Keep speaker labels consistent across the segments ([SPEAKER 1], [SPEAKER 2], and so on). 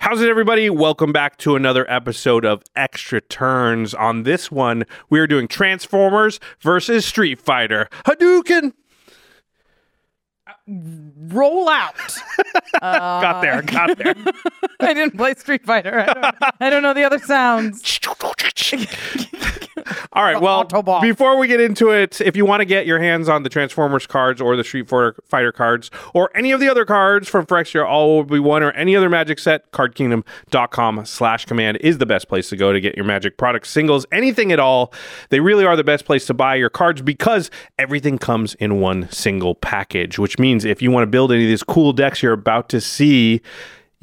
[SPEAKER 1] How's it, everybody? Welcome back to another episode of Extra Turns. On this one, we are doing Transformers versus Street Fighter. Hadouken!
[SPEAKER 2] Uh, roll out.
[SPEAKER 1] got there, uh, got there.
[SPEAKER 2] I didn't play Street Fighter. I don't, I don't know the other sounds.
[SPEAKER 1] All right, well,
[SPEAKER 2] Autobot.
[SPEAKER 1] before we get into it, if you want to get your hands on the Transformers cards or the Street Fighter Fighter cards or any of the other cards from Phyrexia, All Will Be One, or any other Magic set, cardkingdom.com slash command is the best place to go to get your Magic products, singles, anything at all. They really are the best place to buy your cards because everything comes in one single package, which means if you want to build any of these cool decks you're about to see,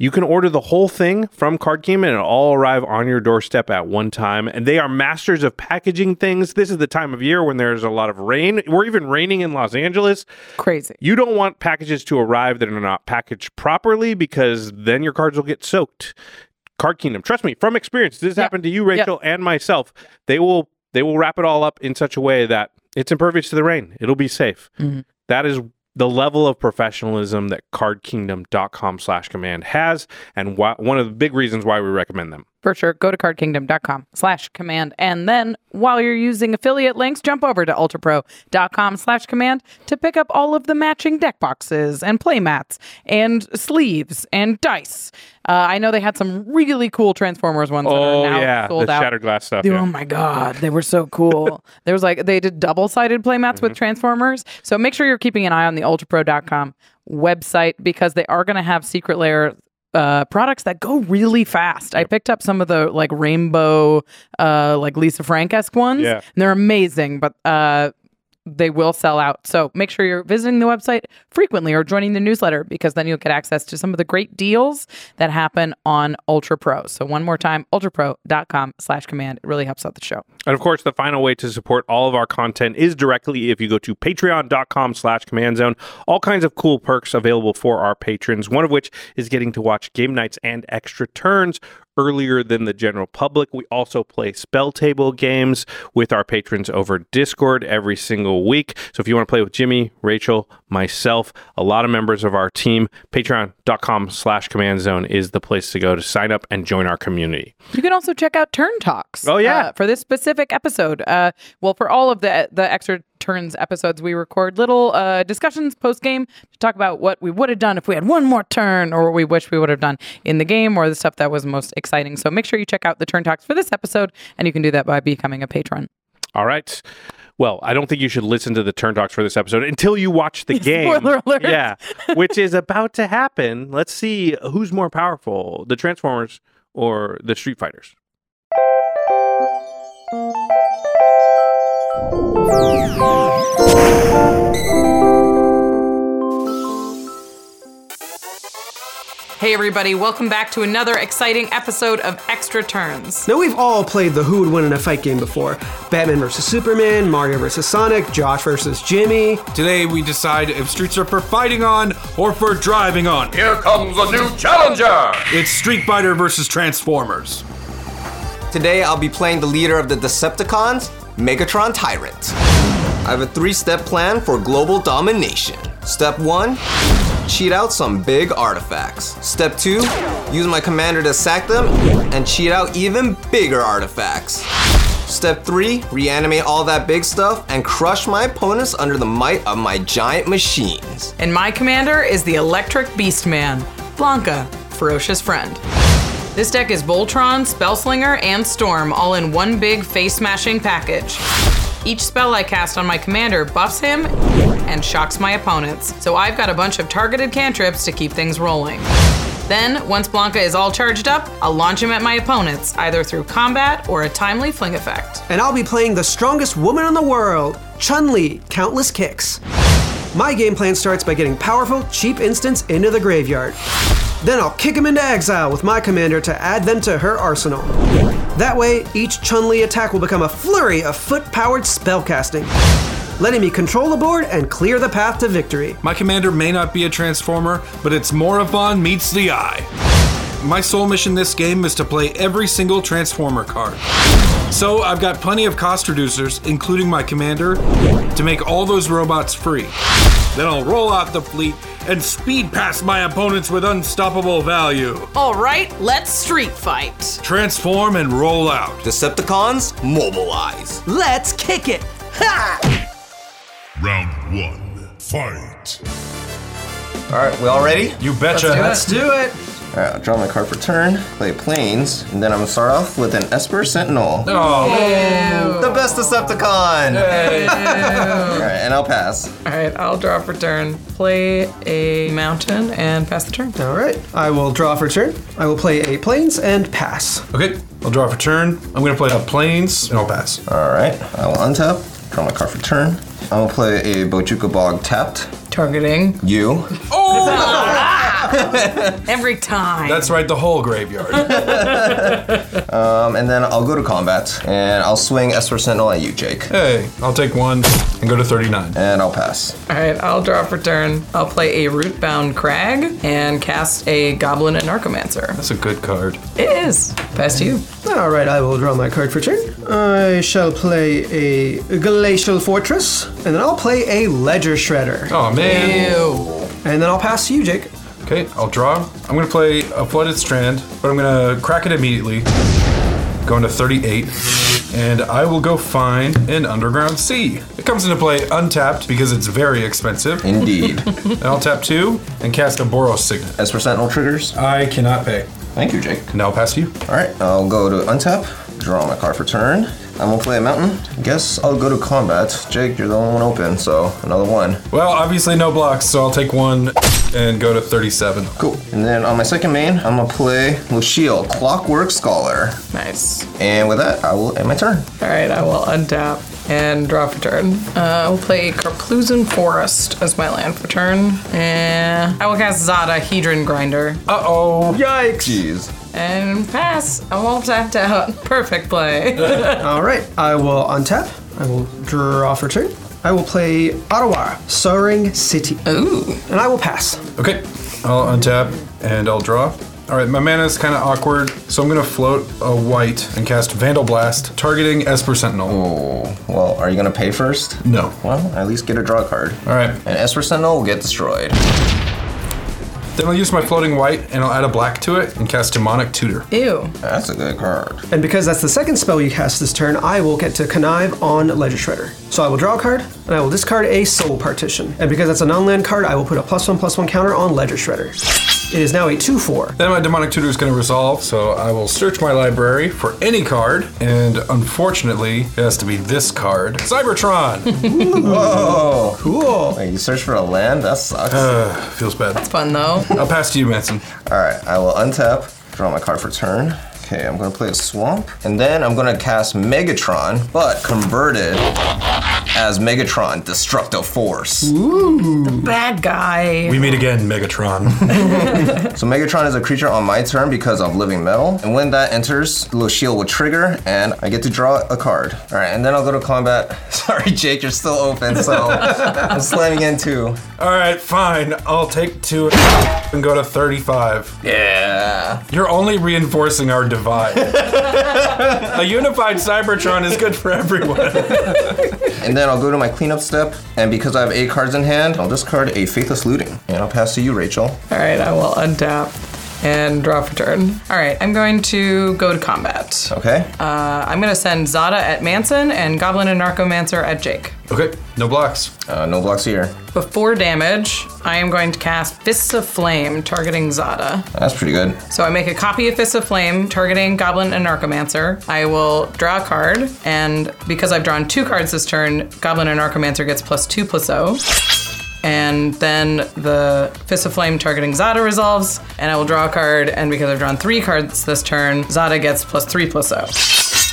[SPEAKER 1] you can order the whole thing from Card Kingdom and it'll all arrive on your doorstep at one time. And they are masters of packaging things. This is the time of year when there's a lot of rain. We're even raining in Los Angeles.
[SPEAKER 2] Crazy.
[SPEAKER 1] You don't want packages to arrive that are not packaged properly because then your cards will get soaked. Card Kingdom, trust me, from experience, this
[SPEAKER 2] Yeah.
[SPEAKER 1] happened to you, Rachel, and myself. They will they will wrap it all up in such a way that it's impervious to the rain. It'll be safe.
[SPEAKER 2] Mhm.
[SPEAKER 1] That is the level of professionalism that cardkingdom.com slash command has and why, one of the big reasons why we recommend them
[SPEAKER 2] For sure. Go to cardkingdom.com slash command. And then while you're using affiliate links, jump over to ultrapro.com slash command to pick up all of the matching deck boxes and play mats and sleeves and dice. Uh, I know they had some really cool Transformers ones that
[SPEAKER 1] oh
[SPEAKER 2] are now
[SPEAKER 1] yeah
[SPEAKER 2] sold
[SPEAKER 1] the
[SPEAKER 2] out.
[SPEAKER 1] shattered glass stuff
[SPEAKER 2] They-
[SPEAKER 1] yeah.
[SPEAKER 2] Oh my god, they were so cool. there was like they did double sided playmats
[SPEAKER 1] Mm-hmm.
[SPEAKER 2] with Transformers. So make sure you're keeping an eye on the ultrapro.com website because they are going to have secret layer uh products that go really fast. I picked up some of the like rainbow uh like Lisa Frank esque ones.
[SPEAKER 1] Yeah.
[SPEAKER 2] And they're amazing, but uh they will sell out. So make sure you're visiting the website frequently or joining the newsletter because then you'll get access to some of the great deals that happen on Ultra Pro. So one more time, ultrapro.com slash command. It really helps out the show.
[SPEAKER 1] And of course, the final way to support all of our content is directly if you go to patreon.com slash command zone. All kinds of cool perks available for our patrons, one of which is getting to watch game nights and extra turns earlier than the general public. We also play spell table games with our patrons over Discord every single week. So if you want to play with Jimmy, Rachel, myself, a lot of members of our team, patreon.com slash command zone is the place to go to sign up and join our community.
[SPEAKER 2] You can also check out Turn Talks.
[SPEAKER 1] Oh, yeah.
[SPEAKER 2] uh, for this specific episode. Uh, well, for all of the the extra turns episodes, we record little uh, discussions post game to talk about what we would have done if we had one more turn, or what we wish we would have done in the game, or the stuff that was most exciting. So make sure you check out the Turn Talks for this episode, and you can do that by becoming a patron.
[SPEAKER 1] All right. Well, I don't think you should listen to the turn talks for this episode until you watch the game.
[SPEAKER 2] Spoiler alert.
[SPEAKER 1] Yeah, which is about to happen. Let's see who's more powerful, the Transformers or the Street Fighters.
[SPEAKER 2] Hey, everybody, welcome back to another exciting episode of Extra Turns.
[SPEAKER 3] Now we've all played the who would win in a fight game before. Batman versus Superman, Mario versus Sonic, Josh versus Jimmy.
[SPEAKER 4] Today we decide if streets are for fighting on or for driving on.
[SPEAKER 5] Here comes a new challenger!
[SPEAKER 4] It's Street Fighter versus Transformers.
[SPEAKER 6] Today I'll be playing the leader of the Decepticons, Megatron Tyrant. I have a three step plan for global domination. Step 1 Cheat out some big artifacts. Step 2 Use my commander to sack them and cheat out even bigger artifacts. Step 3 Reanimate all that big stuff and crush my opponents under the might of my giant machines.
[SPEAKER 2] And my commander is the Electric Beast Man, Blanka, Ferocious Friend. This deck is Voltron, Spellslinger, and Storm all in one big face smashing package. Each spell I cast on my commander buffs him and shocks my opponents. So I've got a bunch of targeted cantrips to keep things rolling. Then, once Blanka is all charged up, I'll launch him at my opponents, either through combat or a timely fling effect.
[SPEAKER 3] And I'll be playing the strongest woman in the world, Chun Li, Countless Kicks. My game plan starts by getting powerful, cheap instants into the graveyard. Then I'll kick him into exile with my commander to add them to her arsenal. That way, each Chun Li attack will become a flurry of foot powered spellcasting, letting me control the board and clear the path to victory.
[SPEAKER 4] My commander may not be a transformer, but it's Morophon meets the eye. My sole mission this game is to play every single transformer card. So I've got plenty of cost reducers, including my commander, to make all those robots free. Then I'll roll out the fleet and speed past my opponents with unstoppable value.
[SPEAKER 2] All right, let's street fight.
[SPEAKER 4] Transform and roll out.
[SPEAKER 6] Decepticons, mobilize.
[SPEAKER 3] Let's kick it! Ha!
[SPEAKER 7] Round one, fight.
[SPEAKER 6] All right, we all ready?
[SPEAKER 4] You betcha.
[SPEAKER 3] Let's do it!
[SPEAKER 6] All right, I'll draw my card for turn, play Planes, and then I'm gonna start off with an Esper Sentinel.
[SPEAKER 4] Oh,
[SPEAKER 6] The best Decepticon! All right, and I'll pass.
[SPEAKER 2] All right, I'll draw for turn. Play a mountain and pass the turn.
[SPEAKER 3] All right, I will draw for turn. I will play a planes and pass.
[SPEAKER 4] okay. I'll draw for turn. I'm gonna play a planes and I'll pass.
[SPEAKER 6] All right, I will untap, draw my card for turn. I will play a Bojuka Bog tapped.
[SPEAKER 2] Targeting
[SPEAKER 6] You. Oh!
[SPEAKER 2] every time.
[SPEAKER 4] That's right, the whole graveyard.
[SPEAKER 6] Um, and then I'll go to combat, and I'll swing Esper Sentinel at you, Jake.
[SPEAKER 4] hey, I'll take one and go to 39.
[SPEAKER 6] And I'll pass.
[SPEAKER 2] All right, I'll draw for turn. I'll play a root-bound crag and cast a Goblin Anarchomancer.
[SPEAKER 4] That's a good card.
[SPEAKER 2] It is. Pass to you.
[SPEAKER 3] All right, I will draw my card for turn. I shall play a Glacial Fortress, and then I'll play a Ledger Shredder.
[SPEAKER 4] Oh man.
[SPEAKER 2] Ew.
[SPEAKER 3] And then I'll pass to you, Jake.
[SPEAKER 4] Okay, I'll draw. I'm gonna play a flooded strand, but I'm gonna crack it immediately. Going to 38. And I will go find an underground sea. It comes into play untapped because it's very expensive.
[SPEAKER 6] Indeed.
[SPEAKER 4] And I'll tap two and cast a Boros Signet.
[SPEAKER 6] Esper Sentinel triggers.
[SPEAKER 4] I cannot pay.
[SPEAKER 6] Thank you, Jake.
[SPEAKER 4] Now I'll pass to you.
[SPEAKER 6] All right, I'll go to untap, draw my card for turn. I'm gonna play a mountain. Guess I'll go to combat. Jake, you're the only one open, so another one.
[SPEAKER 4] Well, obviously no blocks, so I'll take one and go to 37.
[SPEAKER 6] Cool. And then on my second main, I'm gonna play Luciel, Clockwork Scholar.
[SPEAKER 2] Nice.
[SPEAKER 6] And with that, I will end my turn.
[SPEAKER 2] All right, I will untap and draw for turn. Uh, I will play Karplusan Forest as my land for turn. And I will cast Zada Hedron Grinder.
[SPEAKER 4] Uh oh.
[SPEAKER 3] Yikes!
[SPEAKER 6] Jeez.
[SPEAKER 2] And pass. I'm all tapped out. Perfect play.
[SPEAKER 3] All right, I will untap. I will draw for turn. I will play Otawara, Soaring City.
[SPEAKER 2] Ooh.
[SPEAKER 3] And I will pass.
[SPEAKER 4] Okay, I'll untap and I'll draw. All right, my mana is kind of awkward, so I'm gonna float a white and cast Vandal Blast, targeting Esper Sentinel.
[SPEAKER 6] Oh, well, are you gonna pay first?
[SPEAKER 4] No.
[SPEAKER 6] Well, at least get a draw card.
[SPEAKER 4] All right,
[SPEAKER 6] And Esper Sentinel will get destroyed.
[SPEAKER 4] Then I'll use my floating white and I'll add a black to it and cast Demonic Tutor.
[SPEAKER 2] Ew.
[SPEAKER 6] That's a good card.
[SPEAKER 3] And because that's the second spell you cast this turn, I will get to connive on Ledger Shredder. So I will draw a card, and I will discard a Soul Partition. And because that's a non-land card, I will put a plus one plus one counter on Ledger Shredder. It is now a 2-4.
[SPEAKER 4] Then my Demonic Tutor is gonna resolve, so I will search my library for any card, and unfortunately, it has to be this card Cybertron!
[SPEAKER 6] Oh,
[SPEAKER 3] Cool.
[SPEAKER 6] wait, you search for a land? That sucks.
[SPEAKER 4] uh, feels bad.
[SPEAKER 2] It's fun though.
[SPEAKER 4] I'll pass to you, Manson.
[SPEAKER 6] All right, I will untap, draw my card for turn. Okay, I'm gonna play a swamp, and then I'm gonna cast Megatron, but converted as Megatron Destructo Force. Ooh.
[SPEAKER 2] Bad guy.
[SPEAKER 4] We meet again, Megatron.
[SPEAKER 6] So Megatron is a creature on my turn because of Living Metal, and when that enters, the little shield will trigger, and I get to draw a card. All right, and then I'll go to combat. Sorry, Jake, you're still open, so I'm slamming in two.
[SPEAKER 4] All right, fine. I'll take two and go to 35.
[SPEAKER 6] Yeah.
[SPEAKER 4] You're only reinforcing our divide. a unified Cybertron is good for everyone.
[SPEAKER 6] And then I'll go to my cleanup step, and because I have eight cards in hand, I'll discard a Faithless Looting, and I'll pass to you, Rachel.
[SPEAKER 2] All right, I will untap and draw for turn. All right, I'm going to go to combat.
[SPEAKER 6] Okay.
[SPEAKER 2] Uh, I'm going to send Zada at Manson and Goblin Anarchomancer at Jake.
[SPEAKER 4] Okay, no blocks.
[SPEAKER 6] Uh, no blocks here.
[SPEAKER 2] Before damage, I am going to cast Fists of Flame, targeting Zada.
[SPEAKER 6] That's pretty good.
[SPEAKER 2] So I make a copy of Fists of Flame, targeting Goblin Anarchomancer. I will draw a card, and because I've drawn two cards this turn, Goblin Anarchomancer gets plus two plus O. And then the Fist of Flame targeting Zada resolves, and I will draw a card, and because I've drawn three cards this turn, Zada gets plus three plus O.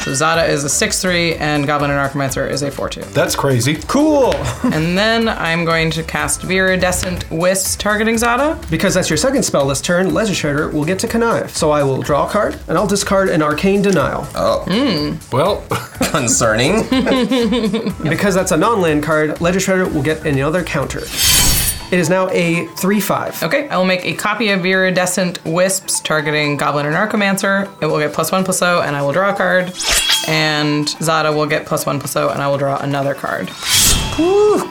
[SPEAKER 2] So Zada is a 6 3, and Goblin Anarchomancer is a 4 2.
[SPEAKER 4] That's crazy.
[SPEAKER 3] Cool.
[SPEAKER 2] And then I'm going to cast Viridescent Wisp targeting Zada.
[SPEAKER 3] because that's your second spell this turn, Ledger Shredder will get to connive. So I will draw a card, and I'll discard an Arcane Denial. Oh. Hmm.
[SPEAKER 4] Well,
[SPEAKER 6] Concerning.
[SPEAKER 3] Because that's a non-land card, Ledger Shredder will get another counter. It is now a 3-5.
[SPEAKER 2] Okay, I will make a copy of Viridescent Wisps targeting Goblin Anarchomancer. It will get plus one plus O, and I will draw a card. And Zada will get plus one plus O, and I will draw another card. Woo.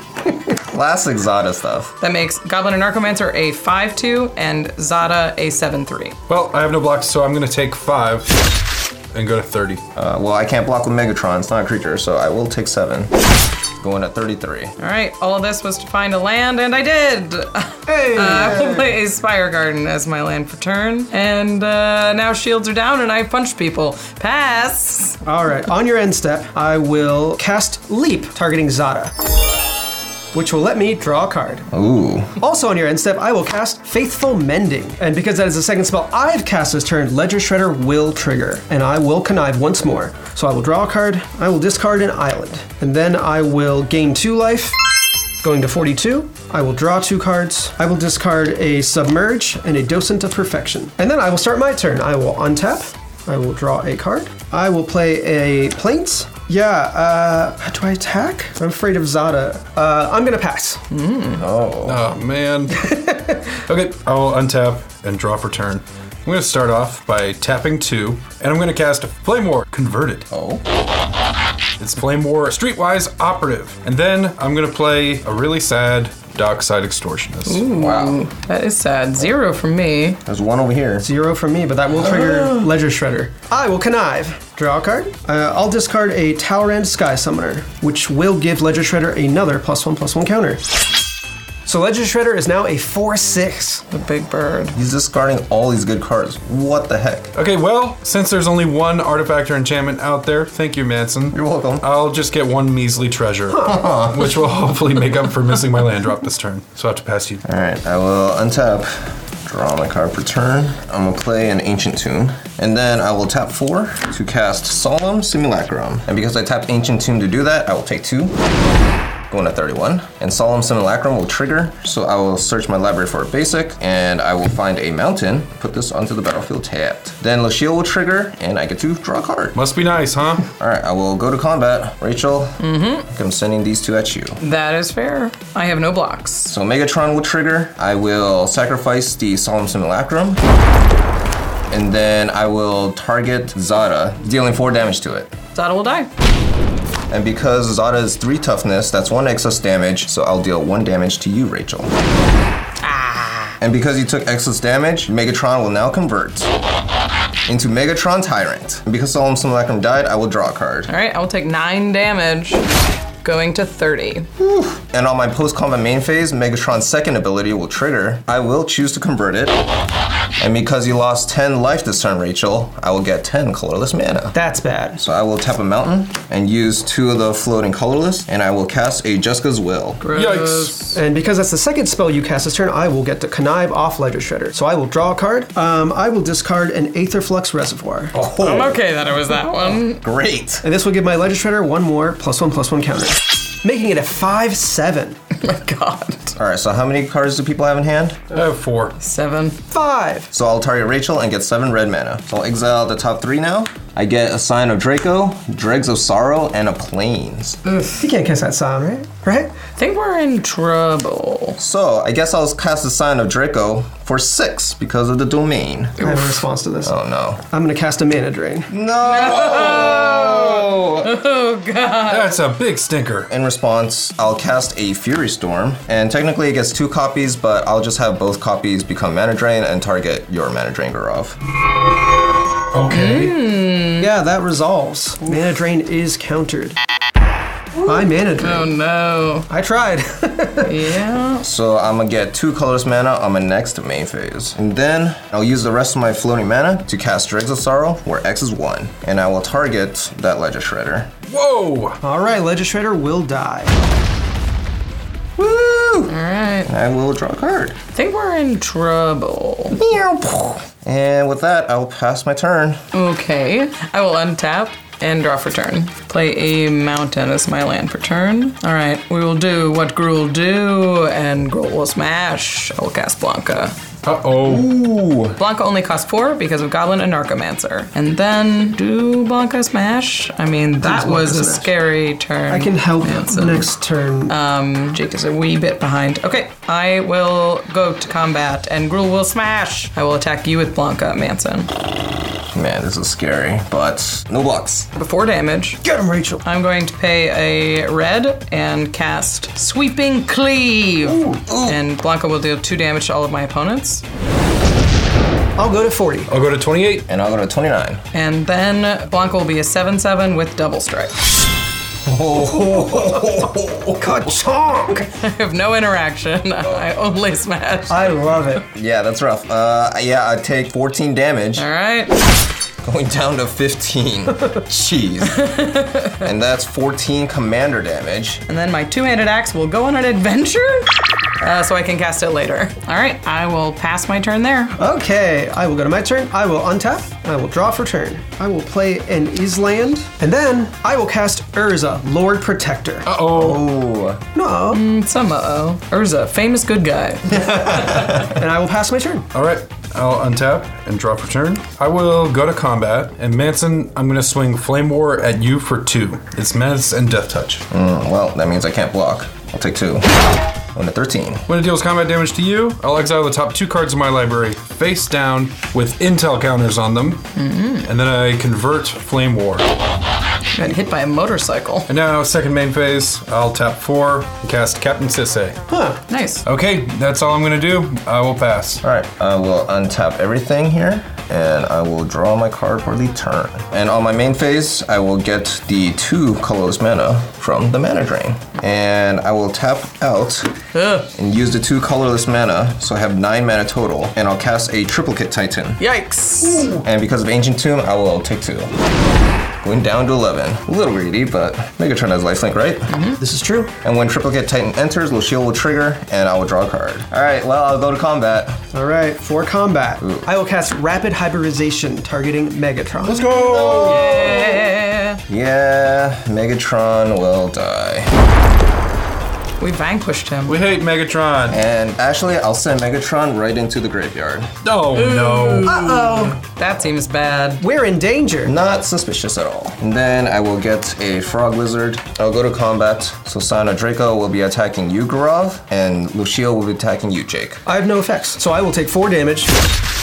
[SPEAKER 6] Classic Zada stuff.
[SPEAKER 2] That makes Goblin Anarchomancer a 5 2 and Zada a 7 3.
[SPEAKER 4] well, I have no blocks, so I'm gonna take five and go to 30.
[SPEAKER 6] Uh, well, I can't block with Megatron. It's not a creature, so I will take seven. Going at 33.
[SPEAKER 2] All right, all this was to find a land, and I did.
[SPEAKER 3] Hey!
[SPEAKER 2] Uh, I will play a Spire Garden as my land for turn, and uh, now shields are down, and I punch people. Pass.
[SPEAKER 3] All right. On your end step, I will cast Leap, targeting Zada, which will let me draw a card.
[SPEAKER 6] Ooh.
[SPEAKER 3] Also on your end step, I will cast Faithful Mending. And because that is the second spell I've cast this turn, Ledger Shredder will trigger, and I will connive once more. So I will draw a card, I will discard an island, and then I will gain two life. Going to 42, I will draw two cards. I will discard a Submerge and a Docent of Perfection. And then I will start my turn. I will untap. I will draw a card. I will play a Plains. Yeah, uh, how do I attack? I'm afraid of Zada. Uh, I'm gonna pass.
[SPEAKER 4] Oh, man. okay, I'll untap and draw for turn. I'm gonna start off by tapping two, and I'm gonna cast Flame War Converted.
[SPEAKER 6] Oh.
[SPEAKER 4] It's Flame War Streetwise Operative. And then I'm gonna play a really sad Dockside Extortionist.
[SPEAKER 6] Wow.
[SPEAKER 2] That is sad. Zero for me.
[SPEAKER 6] There's one over here.
[SPEAKER 3] Zero from me, but that will trigger Ledger Shredder. I will connive. Draw a card. Uh, I'll discard a Talrand Sky Summoner, which will give Ledger Shredder another plus one plus one counter. So Ledger Shredder is now a 4 6.
[SPEAKER 2] The big bird.
[SPEAKER 6] He's discarding all these good cards. What the heck?
[SPEAKER 4] Okay, well, since there's only one artifact or enchantment out there, thank you, Manson.
[SPEAKER 6] You're welcome.
[SPEAKER 4] I'll just get one measly treasure, which will hopefully make up for missing my land drop this turn. So I have to pass you.
[SPEAKER 6] All right, I will untap, draw my card for turn. I'm gonna play an Ancient Tomb, and then I will tap four to cast Solemn Simulacrum. And because I tapped Ancient Tomb to do that, I will take two. Going at 31. And Solemn Simulacrum will trigger, so I will search my library for a basic, and I will find a mountain, put this onto the battlefield tapped. Then Lucio will trigger, and I get to draw a card.
[SPEAKER 4] Must be nice, huh?
[SPEAKER 6] All right, I will go to combat. Rachel, mm-hmm. I'm sending these two at you.
[SPEAKER 2] That is fair. I have no blocks.
[SPEAKER 6] So Megatron will trigger. I will sacrifice the Solemn Simulacrum. And then I will target Zada, dealing four damage to it.
[SPEAKER 2] Zada will die.
[SPEAKER 6] And because Zada is three toughness, that's one excess damage, so I'll deal one damage to you, Rachel. Ah. And because you took excess damage, Megatron will now convert into Megatron Tyrant. And because Solemn Simulacrum died, I will draw a card.
[SPEAKER 2] All right, I will take nine damage, going to 30.
[SPEAKER 6] And on my post-combat main phase, Megatron's second ability will trigger. I will choose to convert it. And because you lost 10 life this turn, Rachel, I will get 10 colorless mana.
[SPEAKER 3] That's bad.
[SPEAKER 6] So I will tap a mountain and use two of the floating colorless, and I will cast a Jeska's Will.
[SPEAKER 4] Yikes.
[SPEAKER 3] And because that's the second spell you cast this turn, I will get to connive off Ledger Shredder. So I will draw a card. Um, I will discard an Aetherflux Reservoir.
[SPEAKER 2] I'm okay that it was that one.
[SPEAKER 6] Great.
[SPEAKER 3] And this will give my Ledger Shredder one more plus one plus one counter. Making it a 5 7.
[SPEAKER 2] my god.
[SPEAKER 6] All right, so how many cards do people have in hand?
[SPEAKER 4] I have four.
[SPEAKER 2] Seven.
[SPEAKER 3] 5.
[SPEAKER 6] So I'll target Rachel and get seven red mana. So I'll exile the top three now. I get a Scion of Draco, Dregs of Sorrow, and a Plains.
[SPEAKER 3] You can't cast that sign, right? Right?
[SPEAKER 2] I think we're in trouble.
[SPEAKER 6] So I guess I'll cast the Scion of Draco for six because of the domain.
[SPEAKER 3] I have a response to this.
[SPEAKER 6] Oh no.
[SPEAKER 3] I'm going to cast a Mana Drain. No!
[SPEAKER 2] Oh, oh god.
[SPEAKER 4] That's a big stinker.
[SPEAKER 6] In response, I'll cast a Fury Storm, and technically technically it gets two copies, but I'll just have both copies become Mana Drain and target your Mana Drain Gaurav.
[SPEAKER 4] Okay. Hmm.
[SPEAKER 3] Yeah, that resolves. Mana Drain is countered. By Mana Drain.
[SPEAKER 2] Oh no.
[SPEAKER 3] I tried.
[SPEAKER 2] Yeah.
[SPEAKER 6] So I'm gonna get two colorless mana on my next main phase. And then I'll use the rest of my floating mana to cast Dregs of Sorrow, where X is one. And I will target that Ledger Shredder.
[SPEAKER 4] Whoa!
[SPEAKER 3] All right, Legislator will die.
[SPEAKER 2] All right.
[SPEAKER 6] I will draw a card.
[SPEAKER 2] I think we're in trouble.
[SPEAKER 6] And with that, I will pass my turn.
[SPEAKER 2] Okay. I will untap and draw for turn. Play a mountain as my land for turn. All right. We will do what Gruul do, and Gruul will smash. I will cast Blanka.
[SPEAKER 4] Uh oh.
[SPEAKER 2] Blanka only costs four because of Goblin Anarchomancer. And then do Blanka smash? I mean, that was a
[SPEAKER 3] smash.
[SPEAKER 2] scary turn.
[SPEAKER 3] I can help
[SPEAKER 2] Manson.
[SPEAKER 3] next turn.
[SPEAKER 2] Um, Jake is a wee bit behind. Okay, I will go to combat and Gruul will smash. I will attack you with Blanka, Manson.
[SPEAKER 6] Man, this is scary, but no blocks.
[SPEAKER 2] Before damage,
[SPEAKER 3] Get him, Rachel.
[SPEAKER 2] I'm going to pay a red and cast Sweeping Cleave. And Blanka will deal two damage to all of my opponents.
[SPEAKER 3] I'll go to 40.
[SPEAKER 4] I'll go to 28.
[SPEAKER 6] And I'll go to 29.
[SPEAKER 2] And then Blanka will be a 7 7 with double strike.
[SPEAKER 3] Oh, ka-chonk!
[SPEAKER 2] I have no interaction. I only smash.
[SPEAKER 3] I love it.
[SPEAKER 6] Yeah, that's rough. Uh, yeah, I take 14 damage,
[SPEAKER 2] All right.
[SPEAKER 6] going down to 15. Jeez. and that's 14 commander damage.
[SPEAKER 2] And then my two-handed axe will go on an adventure, uh, so I can cast it later. All right, I will pass my turn there.
[SPEAKER 3] Okay, I will go to my turn. I will untap. I will draw for turn. I will play an Island. And then I will cast Urza, Lord Protector.
[SPEAKER 4] Uh oh.
[SPEAKER 6] Ooh.
[SPEAKER 3] No.
[SPEAKER 2] Some uh-oh. Urza, famous good guy.
[SPEAKER 3] And I will pass my turn.
[SPEAKER 4] All right. I'll untap and draw for turn. I will go to combat, and Manson, I'm gonna swing Flame War at you for two. It's Menace and Death Touch.
[SPEAKER 6] Mm, well, that means I can't block. I'll take two. Going to 13.
[SPEAKER 4] When it deals combat damage to you, I'll exile the top two cards of my library face down with intel counters on them, mm-hmm. and then I convert Flame War.
[SPEAKER 2] Got hit by a motorcycle.
[SPEAKER 4] And now, second main phase, I'll tap four and cast Captain Sisay.
[SPEAKER 2] Nice.
[SPEAKER 4] Okay, that's all I'm gonna do. I will pass.
[SPEAKER 6] All right, I will untap everything here, and I will draw my card for the turn. And on my main phase, I will get the two colorless mana from the mana drain, and I will tap out
[SPEAKER 2] Ugh.
[SPEAKER 6] and use the two colorless mana, so I have nine mana total. And I'll cast a triplicate Titan,
[SPEAKER 2] Yikes.
[SPEAKER 6] and because of Ancient Tomb, I will take two. Going down to 11. A little greedy, but Megatron has lifelink, right? Mm-hmm.
[SPEAKER 3] This is true.
[SPEAKER 6] And when Triplicate Titan enters, Lucio will trigger, and I will draw a card. All right, well, I'll go to combat.
[SPEAKER 3] All right, for combat, I will cast Rapid Hybridization targeting Megatron.
[SPEAKER 4] Let's go!
[SPEAKER 2] Yeah.
[SPEAKER 6] Yeah, Megatron will die.
[SPEAKER 2] We vanquished him.
[SPEAKER 4] We hate Megatron.
[SPEAKER 6] And actually, I'll send Megatron right into the graveyard.
[SPEAKER 4] Oh no.
[SPEAKER 3] Uh-oh,
[SPEAKER 2] That seems bad.
[SPEAKER 3] we're in danger.
[SPEAKER 6] Not suspicious at all. And then I will get a Frog Lizard. I'll go to combat. So Sana Draco will be attacking you, Gaurav, and Lucio will be attacking you, Jake.
[SPEAKER 3] I have no effects, so I will take four damage,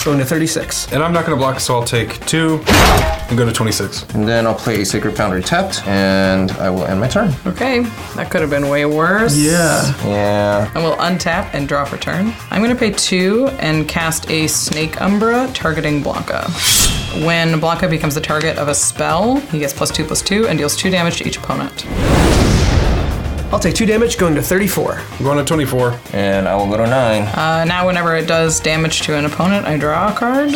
[SPEAKER 3] going to 36.
[SPEAKER 4] And I'm not gonna block, so I'll take two and go to 26.
[SPEAKER 6] And then I'll play a Sacred Foundry tapped, and I will end my turn.
[SPEAKER 2] Okay, that could have been way worse.
[SPEAKER 3] Yeah.
[SPEAKER 6] Yeah.
[SPEAKER 2] I will untap and draw for turn. I'm going to pay two and cast a Snake Umbra targeting Blanka. When Blanka becomes the target of a spell, he gets plus two plus two and deals two damage to each opponent.
[SPEAKER 3] I'll take two damage, going to 34.
[SPEAKER 4] I'm going to 24.
[SPEAKER 6] And I will go to nine.
[SPEAKER 2] Uh, now, whenever it does damage to an opponent, I draw a card,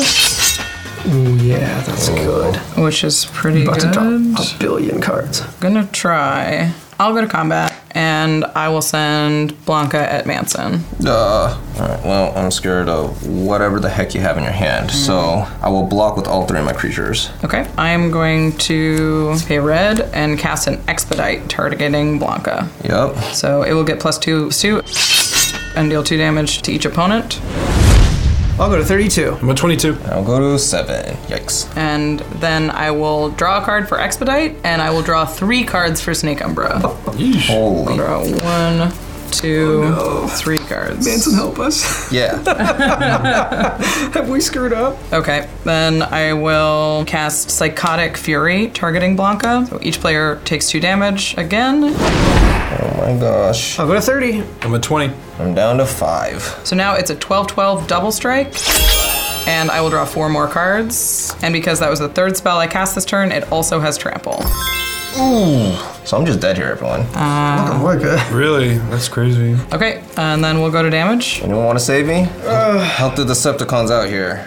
[SPEAKER 3] Ooh, yeah, that's good.
[SPEAKER 2] which is pretty
[SPEAKER 3] About to
[SPEAKER 2] good.
[SPEAKER 3] draw a billion cards.
[SPEAKER 2] Gonna try. I'll go to combat and I will send Blanka at Manson.
[SPEAKER 6] Duh. Alright, well, I'm scared of whatever the heck you have in your hand, so mm-hmm. I will block with all three of my creatures.
[SPEAKER 2] Okay, I'm going to pay red and cast an Expedite targeting Blanka.
[SPEAKER 6] Yep.
[SPEAKER 2] So it will get plus two, two and deal two damage to each opponent.
[SPEAKER 3] I'll go to 32.
[SPEAKER 4] I'm at 22.
[SPEAKER 6] I'll go to seven. Yikes.
[SPEAKER 2] And then I will draw a card for Expedite and I will draw three cards for Snake Umbra.
[SPEAKER 4] Yeesh.
[SPEAKER 6] Holy.
[SPEAKER 2] Draw one, two, oh, three cards.
[SPEAKER 3] Manson, help us.
[SPEAKER 6] Yeah.
[SPEAKER 3] have we screwed up?
[SPEAKER 2] Okay, then I will cast Psychotic Fury targeting Blanka. So each player takes two damage again.
[SPEAKER 6] oh my gosh.
[SPEAKER 3] I'll go to 30.
[SPEAKER 4] I'm at 20.
[SPEAKER 6] I'm down to five.
[SPEAKER 2] So now it's a 12 12 double strike. And I will draw four more cards. And because that was the third spell I cast this turn, it also has trample.
[SPEAKER 6] So I'm just dead here, everyone.
[SPEAKER 3] Oh my god.
[SPEAKER 4] Really? That's crazy.
[SPEAKER 2] Okay, and then we'll go to damage.
[SPEAKER 6] Anyone want to save me? Uh. Help the Decepticons out here.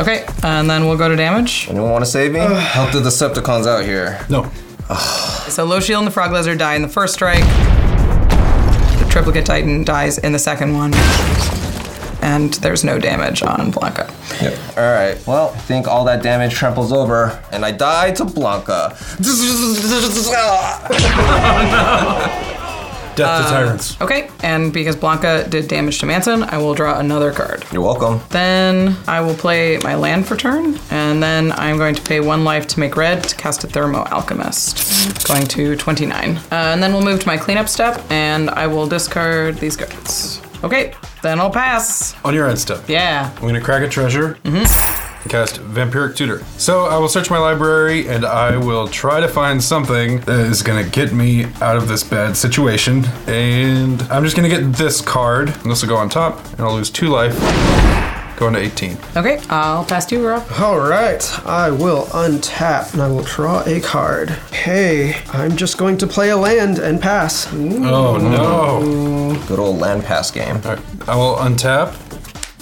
[SPEAKER 2] Okay, and then we'll go to damage.
[SPEAKER 6] Anyone want to save me? Help the Decepticons out here.
[SPEAKER 4] No.
[SPEAKER 2] So low shield and the frog lizard die in the first strike. The triplicate titan dies in the second one. And there's no damage on Blanka.
[SPEAKER 6] Yep. All right. Well, I think all that damage tramples over, and I die to Blanka.
[SPEAKER 4] Oh, Death to tyrants.
[SPEAKER 2] Okay, and because Blanka did damage to Manson, I will draw another card.
[SPEAKER 6] You're welcome.
[SPEAKER 2] Then I will play my land for turn, and then I'm going to pay one life to make red to cast a Thermo Alchemist. Going to 29. Uh, and then we'll move to my cleanup step, and I will discard these cards. Okay, then I'll pass.
[SPEAKER 4] On your end step.
[SPEAKER 2] Yeah.
[SPEAKER 4] I'm going to crack a treasure. And Cast Vampiric Tutor. So I will search my library and I will try to find something that is going to get me out of this bad situation. And I'm just going to get this card. And this will go on top, and I'll lose two life. Going to 18.
[SPEAKER 2] Okay, I'll pass to you, Rob.
[SPEAKER 3] All right, I will untap and I will draw a card. Hey, I'm just going to play a land and pass.
[SPEAKER 4] Oh no.
[SPEAKER 6] Good old land pass game.
[SPEAKER 4] All right, I will untap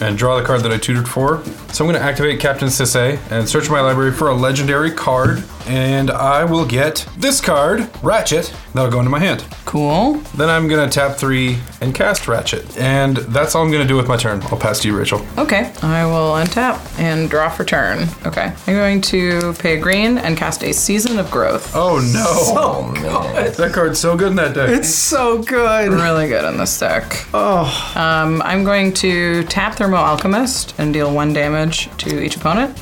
[SPEAKER 4] and draw the card that I tutored for. So I'm going to activate Captain Sisay and search my library for a legendary card. And I will get this card, Ratchet. That'll go into my hand.
[SPEAKER 2] Cool.
[SPEAKER 4] Then I'm going to tap three and cast Ratchet. And that's all I'm going to do with my turn. I'll pass to you, Rachel.
[SPEAKER 2] Okay, I will untap and draw for turn. Okay, I'm going to pay a green and cast a Season of Growth.
[SPEAKER 4] Oh no.
[SPEAKER 6] Oh man.
[SPEAKER 4] That card's so good in that deck.
[SPEAKER 3] It's so good.
[SPEAKER 2] Really good in this deck.
[SPEAKER 3] Oh,
[SPEAKER 2] Um, I'm going to tap Thermo Alchemist and deal one damage to each opponent.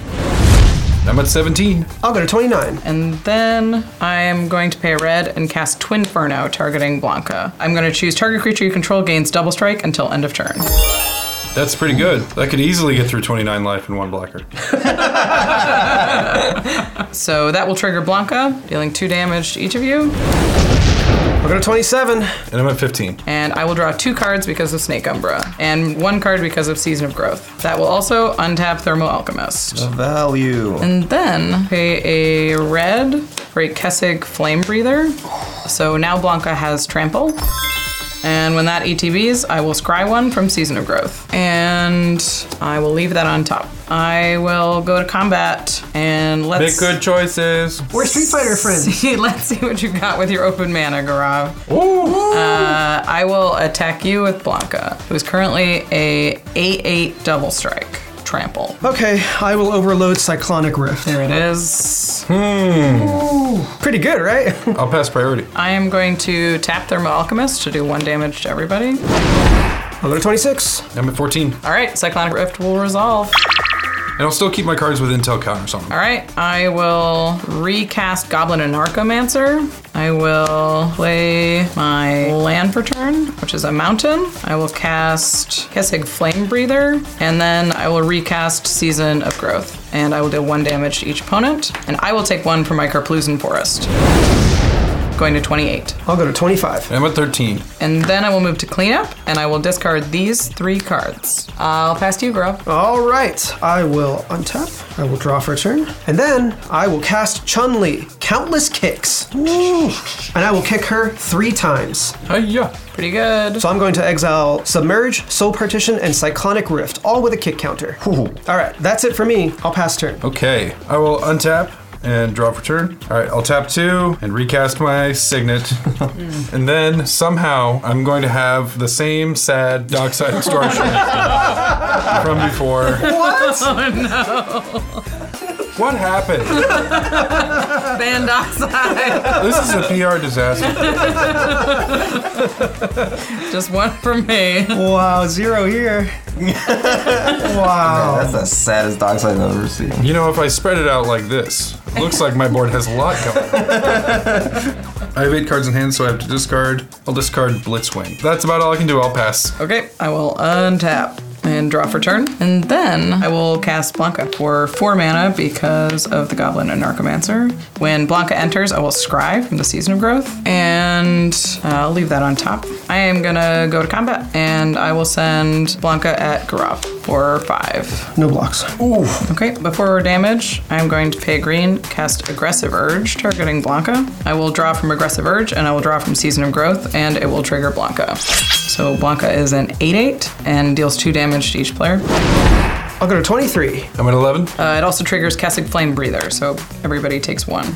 [SPEAKER 4] I'm at 17.
[SPEAKER 3] I'll go to 29.
[SPEAKER 2] And then I am going to pay a red and cast Twinferno, targeting Blanka. I'm going to choose target creature you control gains double strike until end of turn.
[SPEAKER 4] That's pretty good. That could easily get through 29 life in one blocker.
[SPEAKER 2] So that will trigger Blanka, dealing two damage to each of you.
[SPEAKER 3] I'll go to 27.
[SPEAKER 4] And I'm at 15.
[SPEAKER 2] And I will draw two cards because of Snake Umbra, and one card because of Season of Growth. That will also untap Thermal Alchemist.
[SPEAKER 6] Value.
[SPEAKER 2] And then pay a red for a Kessig Flame Breather. So now Blanka has Trample. And when that ETBs, I will scry one from Season of Growth. And I will leave that on top. I will go to combat and
[SPEAKER 4] Make
[SPEAKER 2] let's Make
[SPEAKER 4] good choices.
[SPEAKER 3] We're Street Fighter friends.
[SPEAKER 2] see, let's see what you got with your open mana, Gaurav. Uh, I will attack you with Blanka, who's currently a 8-8 double strike. Trample.
[SPEAKER 3] Okay, I will overload Cyclonic Rift.
[SPEAKER 2] There it is. Hmm.
[SPEAKER 3] Pretty good, right?
[SPEAKER 4] I'll pass priority.
[SPEAKER 2] I am going to tap Thermo Alchemist to do one damage to everybody.
[SPEAKER 3] I'll go to 26.
[SPEAKER 4] I'm at 14.
[SPEAKER 2] All right, Cyclonic Rift will resolve.
[SPEAKER 4] And I'll still keep my cards with intel counters on them.
[SPEAKER 2] All right, I will recast Goblin Anarchomancer. I will play my land for turn, which is a mountain. I will cast Kessig Flame Breather, and then I will recast Season of Growth. And I will deal one damage to each opponent, and I will take one from my Karplusan Forest. Going to 28.
[SPEAKER 3] I'll go to 25.
[SPEAKER 4] I'm at 13.
[SPEAKER 2] And then I will move to cleanup, and I will discard these three cards. I'll pass to you, Grub.
[SPEAKER 3] All right, I will untap. I will draw for a turn, and then I will cast Chun Li, Countless Kicks, and I will kick her three times.
[SPEAKER 4] Hiya.
[SPEAKER 2] Pretty good.
[SPEAKER 3] So I'm going to exile Submerge, Soul Partition, and Cyclonic Rift, all with a kick counter. All right, that's it for me. I'll pass turn.
[SPEAKER 4] Okay, I will untap and draw for turn. All right, I'll tap two and recast my signet. and then somehow I'm going to have the same sad Dockside Extortion from before.
[SPEAKER 3] What?
[SPEAKER 2] Oh
[SPEAKER 4] What happened?
[SPEAKER 2] no. Band oxide.
[SPEAKER 4] This is a PR disaster.
[SPEAKER 2] Just one for me.
[SPEAKER 3] Wow, zero here. wow.
[SPEAKER 6] That's the saddest Dockside I've ever seen.
[SPEAKER 4] You know, if I spread it out like this, it looks like my board has a lot going. I have eight cards in hand, so I have to discard. I'll discard Blitzwing. That's about all I can do. I'll pass.
[SPEAKER 2] Okay, I will untap and draw for turn. And then I will cast Blanka for four mana because of the Goblin Anarchomancer. When Blanka enters, I will scry from the Season of Growth, and uh, I'll leave that on top. I am gonna go to combat, and I will send Blanka at Gaurav for five.
[SPEAKER 3] No blocks. Ooh.
[SPEAKER 2] Okay, before damage, I'm going to pay green, cast Aggressive Urge, targeting Blanka. I will draw from Aggressive Urge, and I will draw from Season of Growth, and it will trigger Blanka. So Blanka is an 8 8 and deals 2 damage to each player.
[SPEAKER 3] I'll go to 23.
[SPEAKER 4] I'm at 11.
[SPEAKER 2] Uh, it also triggers Kessig Flame Breather, so everybody takes one.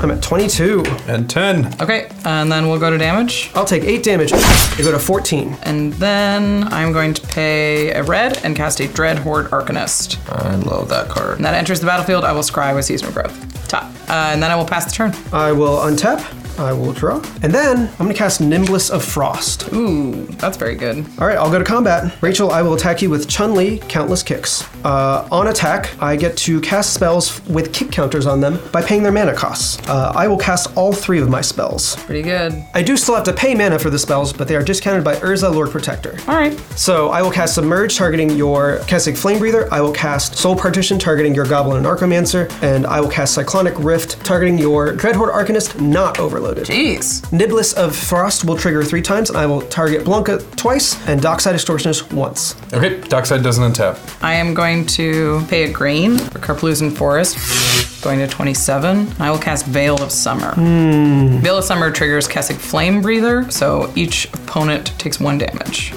[SPEAKER 3] I'm at 22.
[SPEAKER 4] And 10.
[SPEAKER 2] Okay, and then we'll go to damage.
[SPEAKER 3] I'll take 8 damage. I go to 14.
[SPEAKER 2] And then I'm going to pay a red and cast a Dread Horde Arcanist.
[SPEAKER 6] I love that card.
[SPEAKER 2] And that enters the battlefield, I will scry with Season of Growth. Top. Uh, and then I will pass the turn.
[SPEAKER 3] I will untap. I will draw. And then I'm going to cast Niblis of Frost.
[SPEAKER 2] Ooh, that's very good.
[SPEAKER 3] All right, I'll go to combat. Rachel, I will attack you with Chun Li, Countless Kicks. Uh, on attack, I get to cast spells with kick counters on them by paying their mana costs. Uh, I will cast all three of my spells.
[SPEAKER 2] Pretty good.
[SPEAKER 3] I do still have to pay mana for the spells, but they are discounted by Urza, Lord Protector.
[SPEAKER 2] All right.
[SPEAKER 3] So I will cast Submerge, targeting your Kessig Flame Breather. I will cast Soul Partition, targeting your Goblin Anarchomancer. And I will cast Cyclonic Rift, targeting your Dreadhorde Arcanist, not overloaded.
[SPEAKER 2] Jeez.
[SPEAKER 3] Niblis of Frost will trigger three times, and I will target Blanka twice and Dockside Extortionist once.
[SPEAKER 4] Okay, Dockside doesn't untap.
[SPEAKER 2] I am going to pay a green for Karplusan Forest, going to 27. I will cast Veil of Summer. Hmm. Veil of Summer triggers Kessig Flame Breather, so each opponent takes one damage.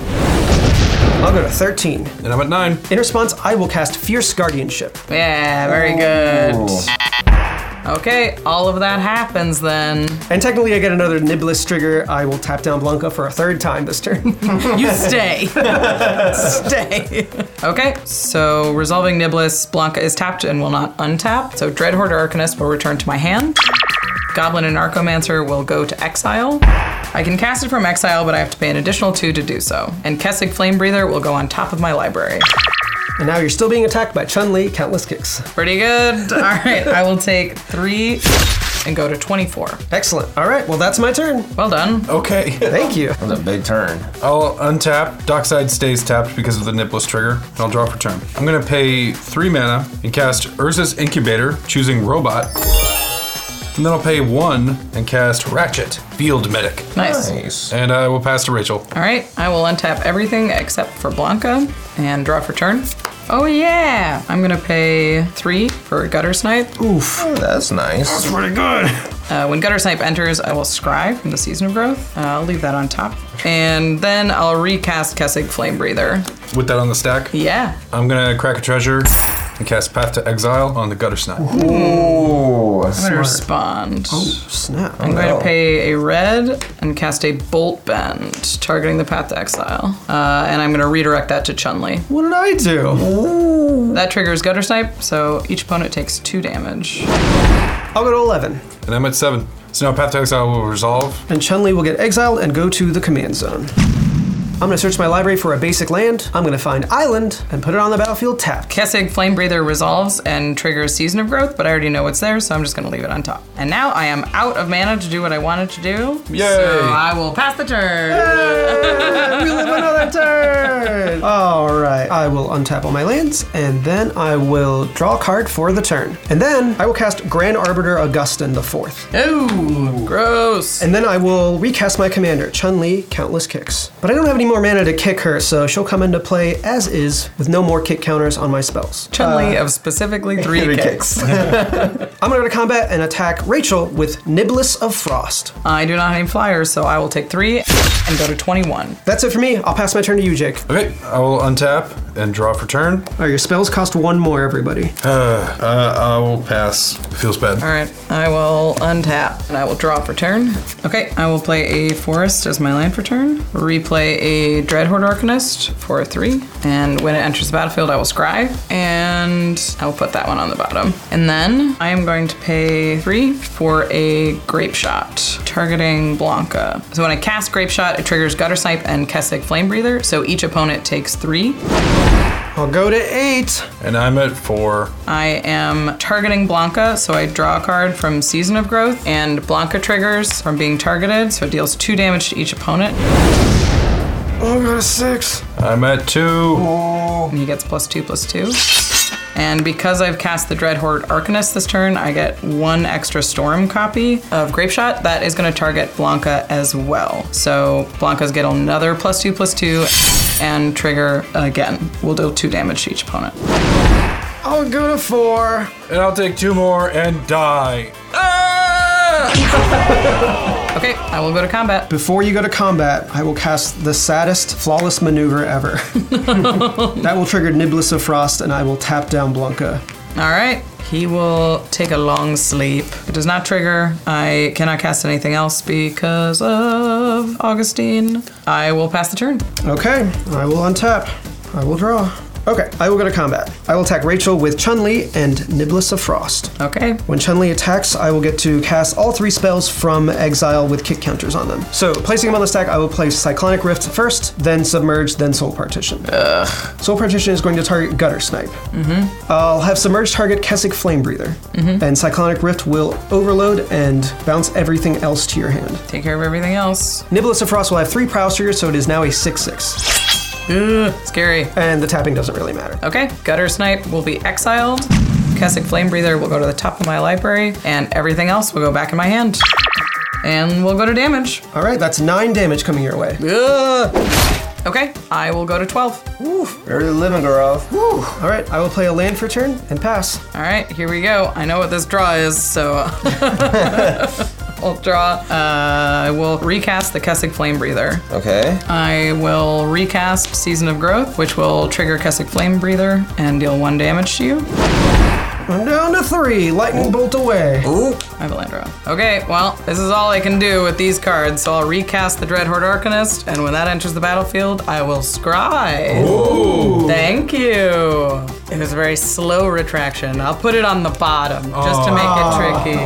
[SPEAKER 3] I'll go to 13.
[SPEAKER 4] And I'm at 9.
[SPEAKER 3] In response, I will cast Fierce Guardianship.
[SPEAKER 2] Yeah, very good. Okay, all of that happens then.
[SPEAKER 3] And technically, I get another Niblis trigger. I will tap down Blanka for a third time this turn.
[SPEAKER 2] You stay. stay. Okay, so resolving Niblis, Blanka is tapped and will not untap. So Dreadhorde Arcanist will return to my hand. Goblin Anarchomancer will go to exile. I can cast it from exile, but I have to pay an additional two to do so. And Kessig Flame Breather will go on top of my library.
[SPEAKER 3] And now you're still being attacked by Chun Li, Countless Kicks.
[SPEAKER 2] Pretty good. All right, I will take three and go to 24.
[SPEAKER 3] Excellent. All right, well, that's my turn.
[SPEAKER 2] Well done.
[SPEAKER 4] Okay.
[SPEAKER 3] Thank you.
[SPEAKER 6] That was a big turn.
[SPEAKER 4] I'll untap. Dockside stays tapped because of the Niblis trigger, and I'll draw for turn. I'm gonna pay three mana and cast Urza's Incubator, choosing Robot. And then I'll pay one and cast Ratchet, Field Medic.
[SPEAKER 2] Nice.
[SPEAKER 6] Nice.
[SPEAKER 4] And I will pass to Rachel.
[SPEAKER 2] All right, I will untap everything except for Blanka and draw for turn. Oh yeah! I'm gonna pay three for Gutter Snipe.
[SPEAKER 3] Oof.
[SPEAKER 6] Oh, that's nice.
[SPEAKER 3] That's pretty good.
[SPEAKER 2] Uh, when Gutter Snipe enters, I will scry from the Season of Growth. Uh, I'll leave that on top. And then I'll recast Kessig Flame Breather.
[SPEAKER 4] With that on the stack,
[SPEAKER 2] Yeah.
[SPEAKER 4] I'm gonna crack a treasure and cast Path to Exile on the Gutter snipe.
[SPEAKER 6] Ooh,
[SPEAKER 2] I'm gonna respond.
[SPEAKER 3] Oh, snap.
[SPEAKER 2] I'm going to pay a red and cast a Bolt Bend, targeting the Path to Exile. Uh, and I'm going to redirect that to Chun Li.
[SPEAKER 3] What did I do?
[SPEAKER 2] That triggers Gutter Snipe, so each opponent takes two damage.
[SPEAKER 3] I'll go to 11.
[SPEAKER 4] And I'm at seven. So now Path to Exile will resolve.
[SPEAKER 3] And Chun Li will get exiled and go to the command zone. I'm gonna search my library for a basic land. I'm gonna find island and put it on the battlefield tap.
[SPEAKER 2] Kessig Flame Breather resolves and triggers Season of Growth, but I already know what's there, so I'm just gonna leave it on top. And now I am out of mana to do what I wanted to do.
[SPEAKER 4] Yay.
[SPEAKER 2] So I will pass the turn.
[SPEAKER 3] we live another turn. All right, I will untap all my lands, and then I will draw a card for the turn, and then I will cast Grand Arbiter Augustin the Fourth,
[SPEAKER 2] Ooh, gross.
[SPEAKER 3] and then I will recast my commander Chun Li Countless Kicks. But I don't have any more mana to kick her, so she'll come into play as is with no more kick counters on my spells.
[SPEAKER 2] Chun Li of specifically three,
[SPEAKER 3] Three
[SPEAKER 2] kicks.
[SPEAKER 3] I'm gonna go to combat and attack Rachel with Niblis of Frost.
[SPEAKER 2] I do not have any flyers, so I will take three and go to 21.
[SPEAKER 3] That's it for me. I'll pass my turn to you, Jake.
[SPEAKER 4] Okay, I will untap and draw for turn.
[SPEAKER 3] All right, your spells cost one more, everybody.
[SPEAKER 4] Uh, uh, I will pass. Feels bad.
[SPEAKER 2] All right, I will untap and I will draw for turn. Okay, I will play a forest as my land for turn. Replay a Dreadhorde Arcanist for three, and when it enters the battlefield, I will scry, and I will put that one on the bottom. And then I am going to pay three for a Grape Shot, targeting Blanka. So when I cast Grape Shot, it triggers Gutter Snipe and Kessig Flame Breather. So each opponent takes three.
[SPEAKER 3] I'll go to eight.
[SPEAKER 4] And I'm at four.
[SPEAKER 2] I am targeting Blanka, so I draw a card from Season of Growth, and Blanka triggers from being targeted, so it deals two damage to each opponent.
[SPEAKER 3] I'll go to six.
[SPEAKER 4] I'm at two.
[SPEAKER 2] And he gets plus two, plus two. And because I've cast the Dreadhorde Arcanist this turn, I get one extra Storm copy of Grapeshot. That is going to target Blanka as well. So Blanka's get another plus two, plus two, and trigger again. We'll deal two damage to each opponent.
[SPEAKER 3] I'll go to four.
[SPEAKER 4] And I'll take two more and die. Ah!
[SPEAKER 2] Okay, I will go to combat.
[SPEAKER 3] Before you go to combat, I will cast the saddest flawless maneuver ever. that will trigger Niblis of Frost, and I will tap down Blanka.
[SPEAKER 2] All right. He will take a long sleep. It does not trigger. I cannot cast anything else because of Augustine. I will pass the turn.
[SPEAKER 3] Okay, I will untap. I will draw. Okay, I will go to combat. I will attack Rachel with Chun Li and Niblis of Frost.
[SPEAKER 2] Okay.
[SPEAKER 3] When Chun Li attacks, I will get to cast all three spells from exile with kick counters on them. So, placing them on the stack, I will place Cyclonic Rift first, then Submerge, then Soul Partition.
[SPEAKER 2] Ugh.
[SPEAKER 3] Soul Partition is going to target Guttersnipe.
[SPEAKER 2] Mm-hmm.
[SPEAKER 3] I'll have Submerge target Kessig Flamebreather,
[SPEAKER 2] mm-hmm.
[SPEAKER 3] and Cyclonic Rift will overload and bounce everything else to your hand.
[SPEAKER 2] Take care of everything else.
[SPEAKER 3] Niblis of Frost will have three prowess triggers, so it is now a 6 6.
[SPEAKER 2] Ugh, scary.
[SPEAKER 3] And the tapping doesn't really matter.
[SPEAKER 2] Okay, Guttersnipe will be exiled. Kessig Flamebreather will go to the top of my library, and everything else will go back in my hand. And we'll go to damage.
[SPEAKER 3] All right, that's nine damage coming your way.
[SPEAKER 2] Ugh. Okay, I will go to 12.
[SPEAKER 3] Very living, girl. All right, I will play a land for turn and pass.
[SPEAKER 2] All right, here we go. I know what this draw is, so I'll draw. Uh, I will recast the Kessig Flamebreather.
[SPEAKER 6] Okay.
[SPEAKER 2] I will recast Season of Growth, which will trigger Kessig Flamebreather and deal one damage to you.
[SPEAKER 3] I'm down to three. Lightning bolt away.
[SPEAKER 6] Ooh.
[SPEAKER 2] I have a land draw. Okay, well, this is all I can do with these cards, so I'll recast the Dreadhorde Arcanist, and when that enters the battlefield, I will scry.
[SPEAKER 4] Ooh.
[SPEAKER 2] Thank you. It was a very slow retraction. I'll put it on the bottom just to make it tricky.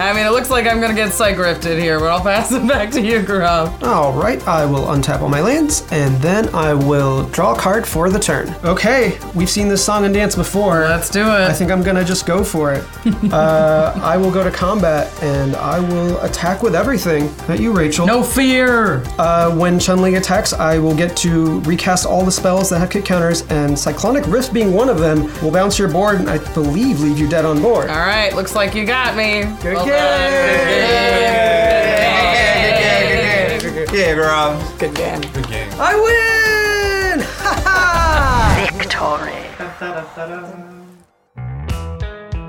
[SPEAKER 2] I mean, it looks like I'm gonna get psych rifted here, but I'll pass it back to you, Grub.
[SPEAKER 3] All right, I will untap all my lands, and then I will draw a card for the turn. Okay, we've seen this song and dance before.
[SPEAKER 2] Let's do it.
[SPEAKER 3] I think I'm gonna just go for it. uh, I will go to combat, and I will attack with everything. At you, Rachel.
[SPEAKER 2] No fear.
[SPEAKER 3] Uh, when Chun Li attacks, I will get to recast all the spells that have kick counters, and Cyclonic Rift being one of them will bounce your board, and I believe leave you dead on board.
[SPEAKER 2] All right, looks like you got me.
[SPEAKER 3] Good
[SPEAKER 2] Well
[SPEAKER 3] game.
[SPEAKER 2] done. Good game.
[SPEAKER 6] Yeah, girl.
[SPEAKER 2] Good game.
[SPEAKER 4] Good game.
[SPEAKER 3] I win! Ha ha!
[SPEAKER 8] Victory.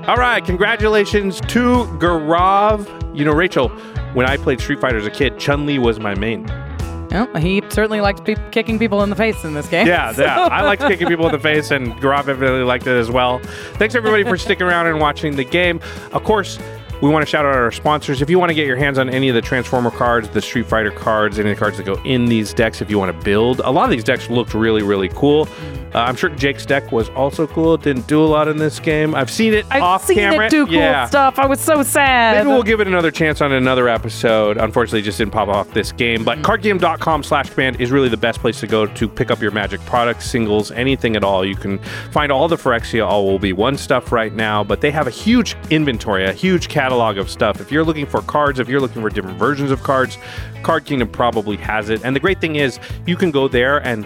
[SPEAKER 1] All right, congratulations to Gaurav. You know, Rachel, when I played Street Fighter as a kid, Chun Li was my main.
[SPEAKER 2] Well, he certainly likes pe- kicking people in the face in this game.
[SPEAKER 1] Yeah,
[SPEAKER 2] so-
[SPEAKER 1] yeah. I liked kicking people in the face, and Gaurav evidently liked it as well. Thanks everybody for sticking around and watching the game. Of course, we want to shout out our sponsors. If you want to get your hands on any of the Transformer cards, the Street Fighter cards, any of the cards that go in these decks, if you want to build, a lot of these decks looked really, really cool. Uh, I'm sure Jake's deck was also cool. It didn't do a lot in this game. I've seen it
[SPEAKER 2] I've
[SPEAKER 1] off
[SPEAKER 2] seen
[SPEAKER 1] camera.
[SPEAKER 2] it do cool
[SPEAKER 1] yeah.
[SPEAKER 2] stuff. I was so sad.
[SPEAKER 1] Maybe we'll give it another chance on another episode. Unfortunately, it just didn't pop off this game. But cardkingdom.com slash command is really the best place to go to pick up your Magic products, singles, anything at all. You can find all the Phyrexia All Will Be One stuff right now, but they have a huge inventory, a huge catalog of stuff. If you're looking for cards, if you're looking for different versions of cards, Card Kingdom probably has it. And the great thing is, you can go there and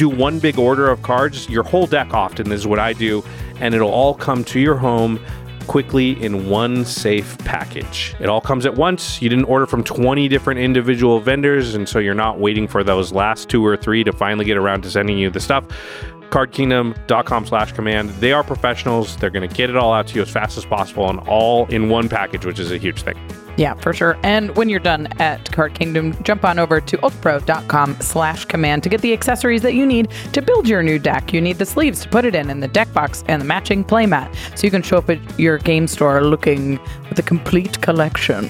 [SPEAKER 1] do one big order of cards, your whole deck often is what I do, and it'll all come to your home quickly in one safe package. It all comes at once. You didn't order from 20 different individual vendors, and so you're not waiting for those last two or three to finally get around to sending you the stuff. cardkingdom.com slash command. They are professionals. They're going to get it all out to you as fast as possible and all in one package, which is a huge thing.
[SPEAKER 2] Yeah, for sure. And when you're done at Card Kingdom, jump on over to ultrapro.com slash command to get the accessories that you need to build your new deck. You need the sleeves to put it in, and the deck box, and the matching playmat. So you can show up at your game store looking with a complete collection.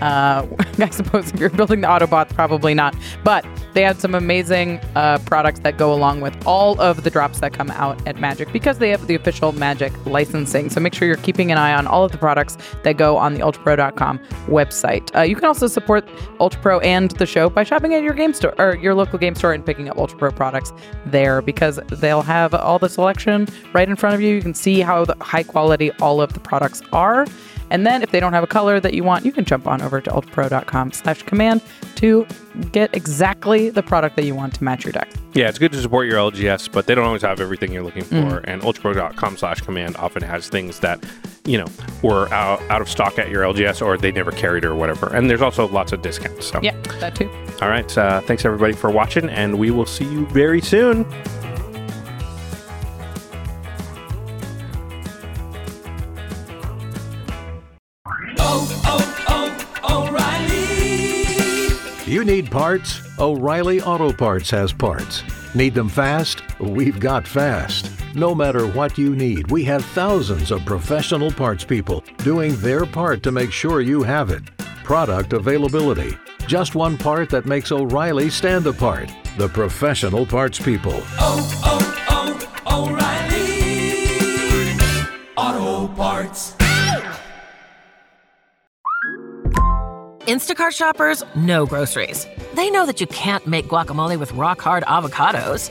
[SPEAKER 2] Uh, I suppose if you're building the Autobots, probably not. But they had some amazing uh, products that go along with all of the drops that come out at Magic because they have the official Magic licensing. So make sure you're keeping an eye on all of the products that go on the ultrapro.com website. Uh, you can also support Ultra Pro and the show by shopping at your game store or your local game store and picking up Ultra Pro products there because they'll have all the selection right in front of you. You can see how the high quality all of the products are. And then if they don't have a color that you want, you can jump on over to ultrapro.com slash command to get exactly the product that you want to match your deck.
[SPEAKER 1] Yeah, it's good to support your LGS, but they don't always have everything you're looking for.
[SPEAKER 2] Mhm.
[SPEAKER 1] And ultrapro.com slash command often has things that, you know, were out, out of stock at your LGS or they never carried it or whatever. And there's also lots of discounts. So,
[SPEAKER 2] Yeah, that too.
[SPEAKER 1] all right. Uh, thanks everybody for watching, and we will see you very soon. Oh, oh, oh, O'Reilly.
[SPEAKER 9] You need parts? O'Reilly Auto Parts has parts. Need them fast? We've got fast. No matter what you need, we have thousands of professional parts people doing their part to make sure you have it. Product availability. Just one part that makes O'Reilly stand apart. The professional parts people.
[SPEAKER 8] Oh, oh, oh, Auto Parts.
[SPEAKER 10] Instacart shoppers know groceries. They know that you can't make guacamole with rock hard avocados.